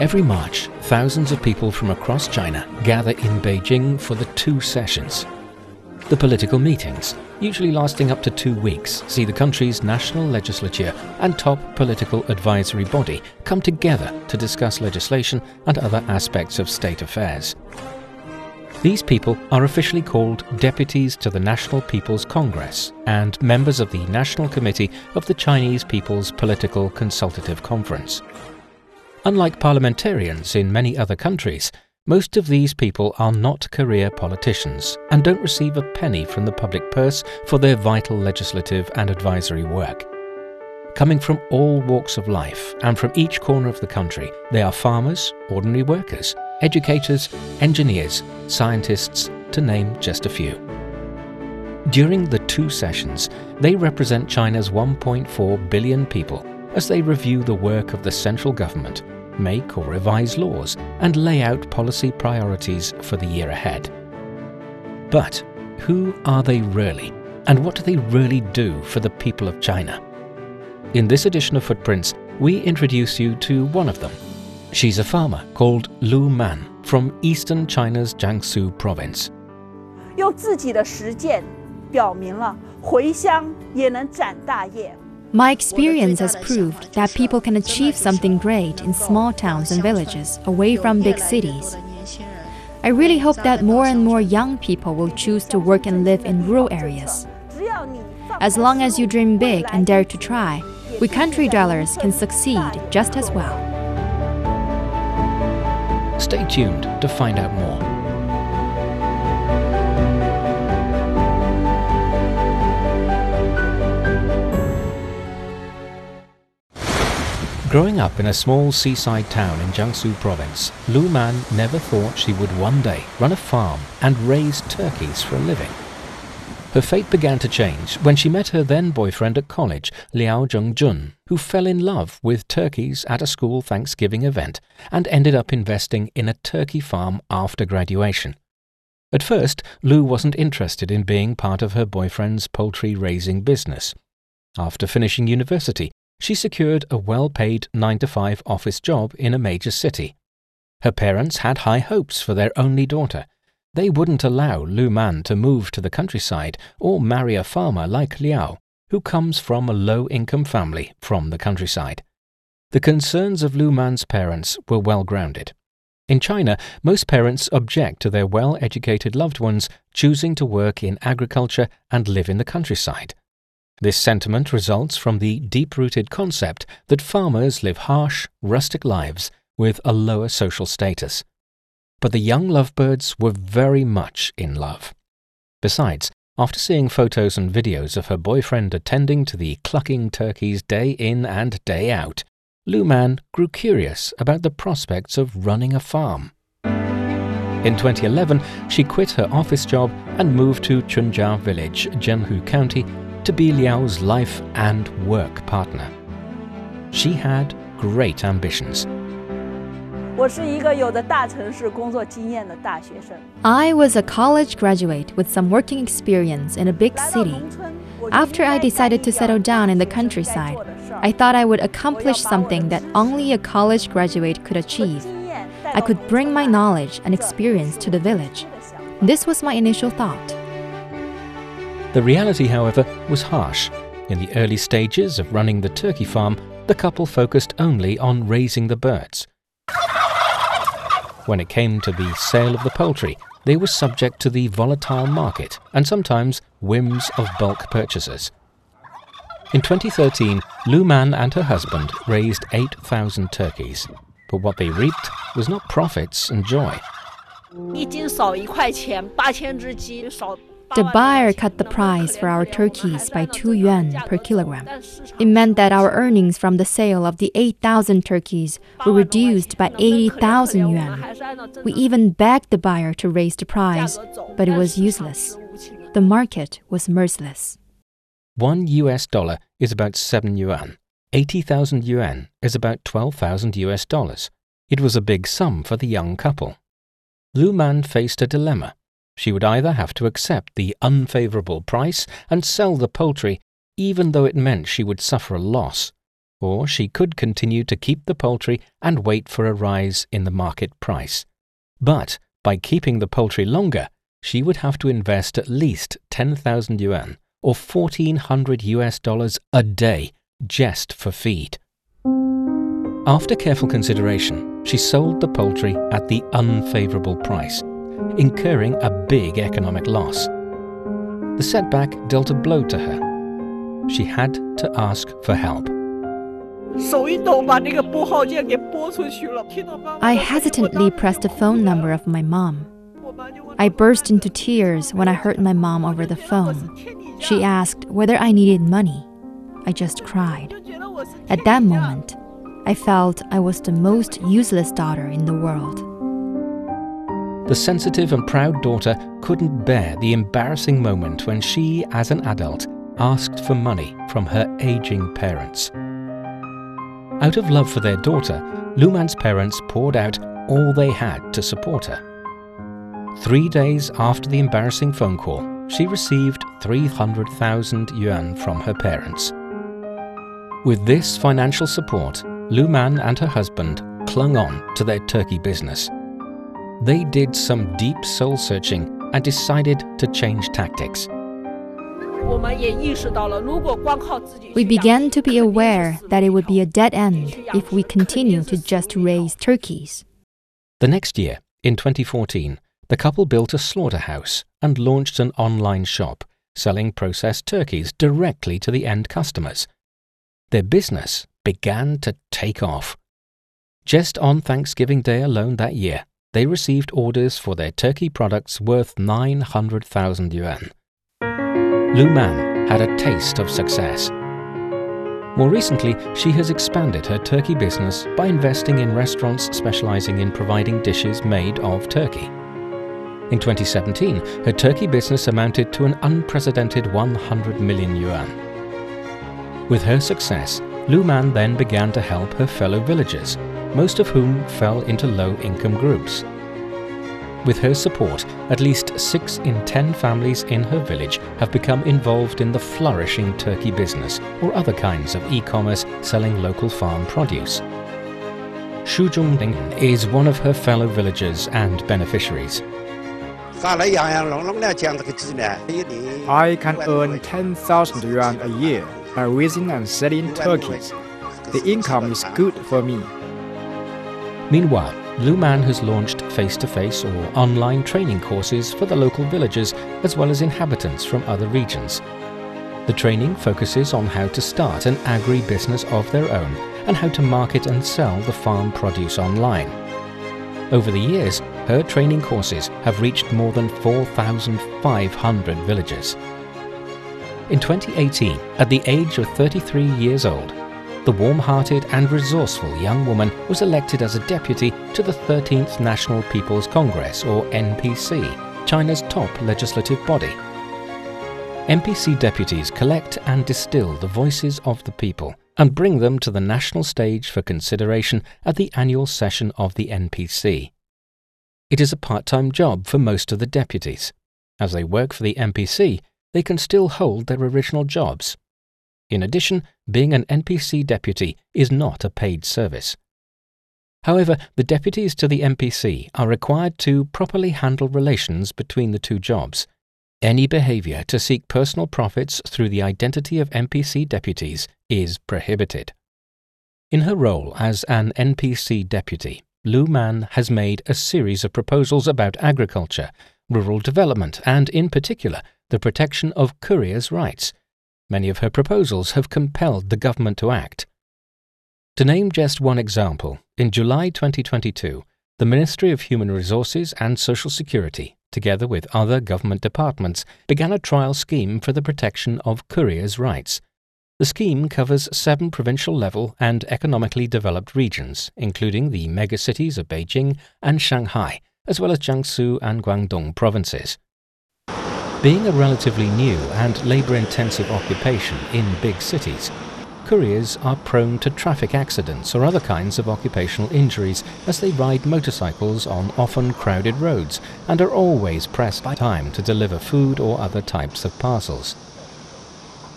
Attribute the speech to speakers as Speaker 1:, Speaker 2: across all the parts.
Speaker 1: Every March, thousands of people from across China gather in Beijing for the two sessions. The political meetings, usually lasting up to two weeks, see the country's national legislature and top political advisory body come together to discuss legislation and other aspects of state affairs. These people are officially called deputies to the National People's Congress and members of the National Committee of the Chinese People's Political Consultative Conference. Unlike parliamentarians in many other countries, most of these people are not career politicians and don't receive a penny from the public purse for their vital legislative and advisory work. Coming from all walks of life and from each corner of the country, they are farmers, ordinary workers, educators, engineers, scientists, to name just a few. During the two sessions, they represent China's 1.4 billion people as they review the work of the central government, make or revise laws, and lay out policy priorities for the year ahead. But who are they really? And what do they really do for the people of China? In this edition of Footprints, we introduce you to one of them. She's a farmer called Lu Man from eastern China's Jiangsu province.
Speaker 2: 用自己的实践表明了回乡也能展大业。
Speaker 3: my experience has proved that people can achieve something great in small towns and villages away from big cities. I really hope that more and more young people will choose to work and live in rural areas. As long as you dream big and dare to try, we country dwellers can succeed just as well.
Speaker 1: Stay tuned to find out more. Growing up in a small seaside town in Jiangsu province, Lu Man never thought she would one day run a farm and raise turkeys for a living. Her fate began to change when she met her then boyfriend at college, Liao Zhengjun, who fell in love with turkeys at a school Thanksgiving event and ended up investing in a turkey farm after graduation. At first, Lu wasn't interested in being part of her boyfriend's poultry raising business. After finishing university, she secured a well paid 9 to 5 office job in a major city. Her parents had high hopes for their only daughter. They wouldn't allow Lu Man to move to the countryside or marry a farmer like Liao, who comes from a low income family from the countryside. The concerns of Lu Man's parents were well grounded. In China, most parents object to their well educated loved ones choosing to work in agriculture and live in the countryside. This sentiment results from the deep rooted concept that farmers live harsh, rustic lives with a lower social status. But the young lovebirds were very much in love. Besides, after seeing photos and videos of her boyfriend attending to the clucking turkeys day in and day out, Lu Man grew curious about the prospects of running a farm. In 2011, she quit her office job and moved to Chunjia village, Jianhu County, to be Liao's life and work partner. She had great ambitions.
Speaker 3: I was a college graduate with some working experience in a big city. After I decided to settle down in the countryside, I thought I would accomplish something that only a college graduate could achieve. I could bring my knowledge and experience to the village. This was my initial thought.
Speaker 1: The reality, however, was harsh. In the early stages of running the turkey farm, the couple focused only on raising the birds. When it came to the sale of the poultry, they were subject to the volatile market and sometimes whims of bulk purchasers. In 2013, Lu Man and her husband raised 8,000 turkeys, but what they reaped was not profits and joy.
Speaker 2: 一斤少一块钱，八千只鸡少。
Speaker 3: The buyer cut the price for our turkeys by 2 yuan per kilogram. It meant that our earnings from the sale of the 8,000 turkeys were reduced by 80,000 yuan. We even begged the buyer to raise the price, but it was useless. The market was merciless.
Speaker 1: One US dollar is about 7 yuan. 80,000 yuan is about 12,000 US dollars. It was a big sum for the young couple. Lu Man faced a dilemma she would either have to accept the unfavorable price and sell the poultry, even though it meant she would suffer a loss, or she could continue to keep the poultry and wait for a rise in the market price. But by keeping the poultry longer, she would have to invest at least 10,000 yuan or 1400 US dollars a day just for feed. After careful consideration, she sold the poultry at the unfavorable price, incurring a big economic loss. The setback dealt a blow to her. She had to ask for help.
Speaker 3: I hesitantly pressed the phone number of my mom. I burst into tears when I heard my mom over the phone. She asked whether I needed money. I just cried. At that moment, I felt I was the most useless daughter in the world.
Speaker 1: The sensitive and proud daughter couldn't bear the embarrassing moment when she, as an adult, asked for money from her aging parents. Out of love for their daughter, Lu Man's parents poured out all they had to support her. Three days after the embarrassing phone call, she received 300,000 yuan from her parents. With this financial support, Lu Man and her husband clung on to their turkey business. They did some deep soul searching and decided to change tactics.
Speaker 3: We began to be aware that it would be a dead end if we continue to just raise turkeys.
Speaker 1: The next year, in 2014, the couple built a slaughterhouse and launched an online shop selling processed turkeys directly to the end customers. Their business began to take off. Just on Thanksgiving Day alone that year, they received orders for their turkey products worth 900,000 yuan. Lu Man had a taste of success. More recently, she has expanded her turkey business by investing in restaurants specializing in providing dishes made of turkey. In 2017, her turkey business amounted to an unprecedented 100 million yuan. With her success, Lu Man then began to help her fellow villagers, most of whom fell into low-income groups. With her support, at least 6 in 10 families in her village have become involved in the flourishing turkey business or other kinds of e-commerce selling local farm produce. Shu Zhongling is one of her fellow villagers and beneficiaries.
Speaker 4: I can earn 10,000 yuan a year by raising and selling turkeys. The income is good for me.
Speaker 1: Meanwhile, Lu Man has launched face-to-face or online training courses for the local villagers as well as inhabitants from other regions. The training focuses on how to start an agri-business of their own and how to market and sell the farm produce online. Over the years, her training courses have reached more than 4,500 villagers. In 2018, at the age of 33 years old, the warm-hearted and resourceful young woman was elected as a deputy to the 13th National People's Congress, or NPC, China's top legislative body. NPC deputies collect and distill the voices of the people and bring them to the national stage for consideration at the annual session of the NPC. It is a part-time job for most of the deputies. As they work for the NPC, they can still hold their original jobs. In addition, being an NPC deputy is not a paid service. However, the deputies to the NPC are required to properly handle relations between the two jobs. Any behavior to seek personal profits through the identity of NPC deputies is prohibited. In her role as an NPC deputy, Lu Man has made a series of proposals about agriculture, rural development, and in particular, the protection of couriers' rights. Many of her proposals have compelled the government to act. To name just one example, in July 2022, the Ministry of Human Resources and Social Security, together with other government departments, began a trial scheme for the protection of couriers' rights. The scheme covers seven provincial level and economically developed regions, including the megacities of Beijing and Shanghai, as well as Jiangsu and Guangdong provinces. Being a relatively new and labor-intensive occupation in big cities, couriers are prone to traffic accidents or other kinds of occupational injuries as they ride motorcycles on often crowded roads and are always pressed by time to deliver food or other types of parcels.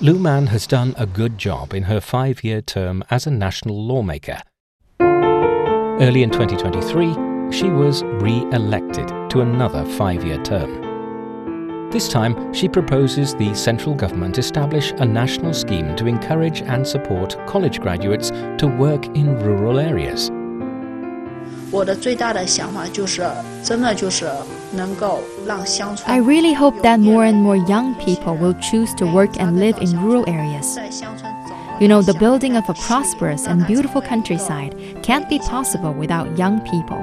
Speaker 1: Lu Man has done a good job in her five year term as a national lawmaker. Early in 2023, she was re elected to another five year term. This time, she proposes the central government establish a national scheme to encourage and support college graduates to work in rural areas.
Speaker 3: I really hope that more and more young people will choose to work and live in rural areas. You know, the building of a prosperous and beautiful countryside can't be possible without young people.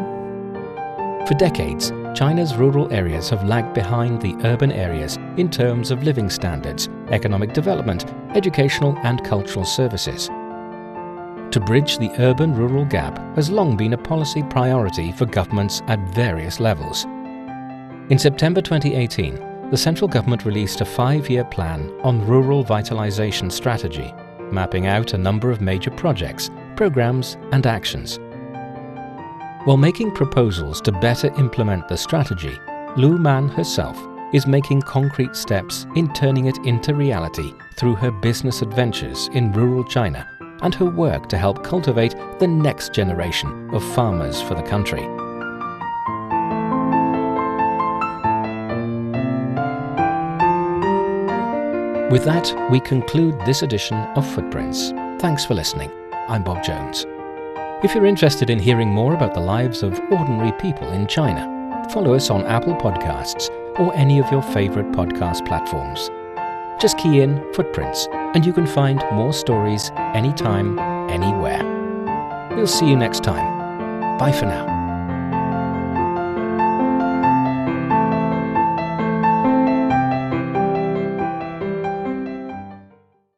Speaker 1: For decades, China's rural areas have lagged behind the urban areas in terms of living standards, economic development, educational and cultural services. To bridge the urban-rural gap has long been a policy priority for governments at various levels. In September 2018, the central government released a five-year plan on rural vitalization strategy, mapping out a number of major projects, programs and actions while making proposals to better implement the strategy, Lu Man herself is making concrete steps in turning it into reality through her business adventures in rural China and her work to help cultivate the next generation of farmers for the country. With that, we conclude this edition of Footprints. Thanks for listening. I'm Bob Jones. If you're interested in hearing more about the lives of ordinary people in China, follow us on Apple Podcasts or any of your favorite podcast platforms. Just key in Footprints and you can find more stories anytime, anywhere. We'll see you next time. Bye for now.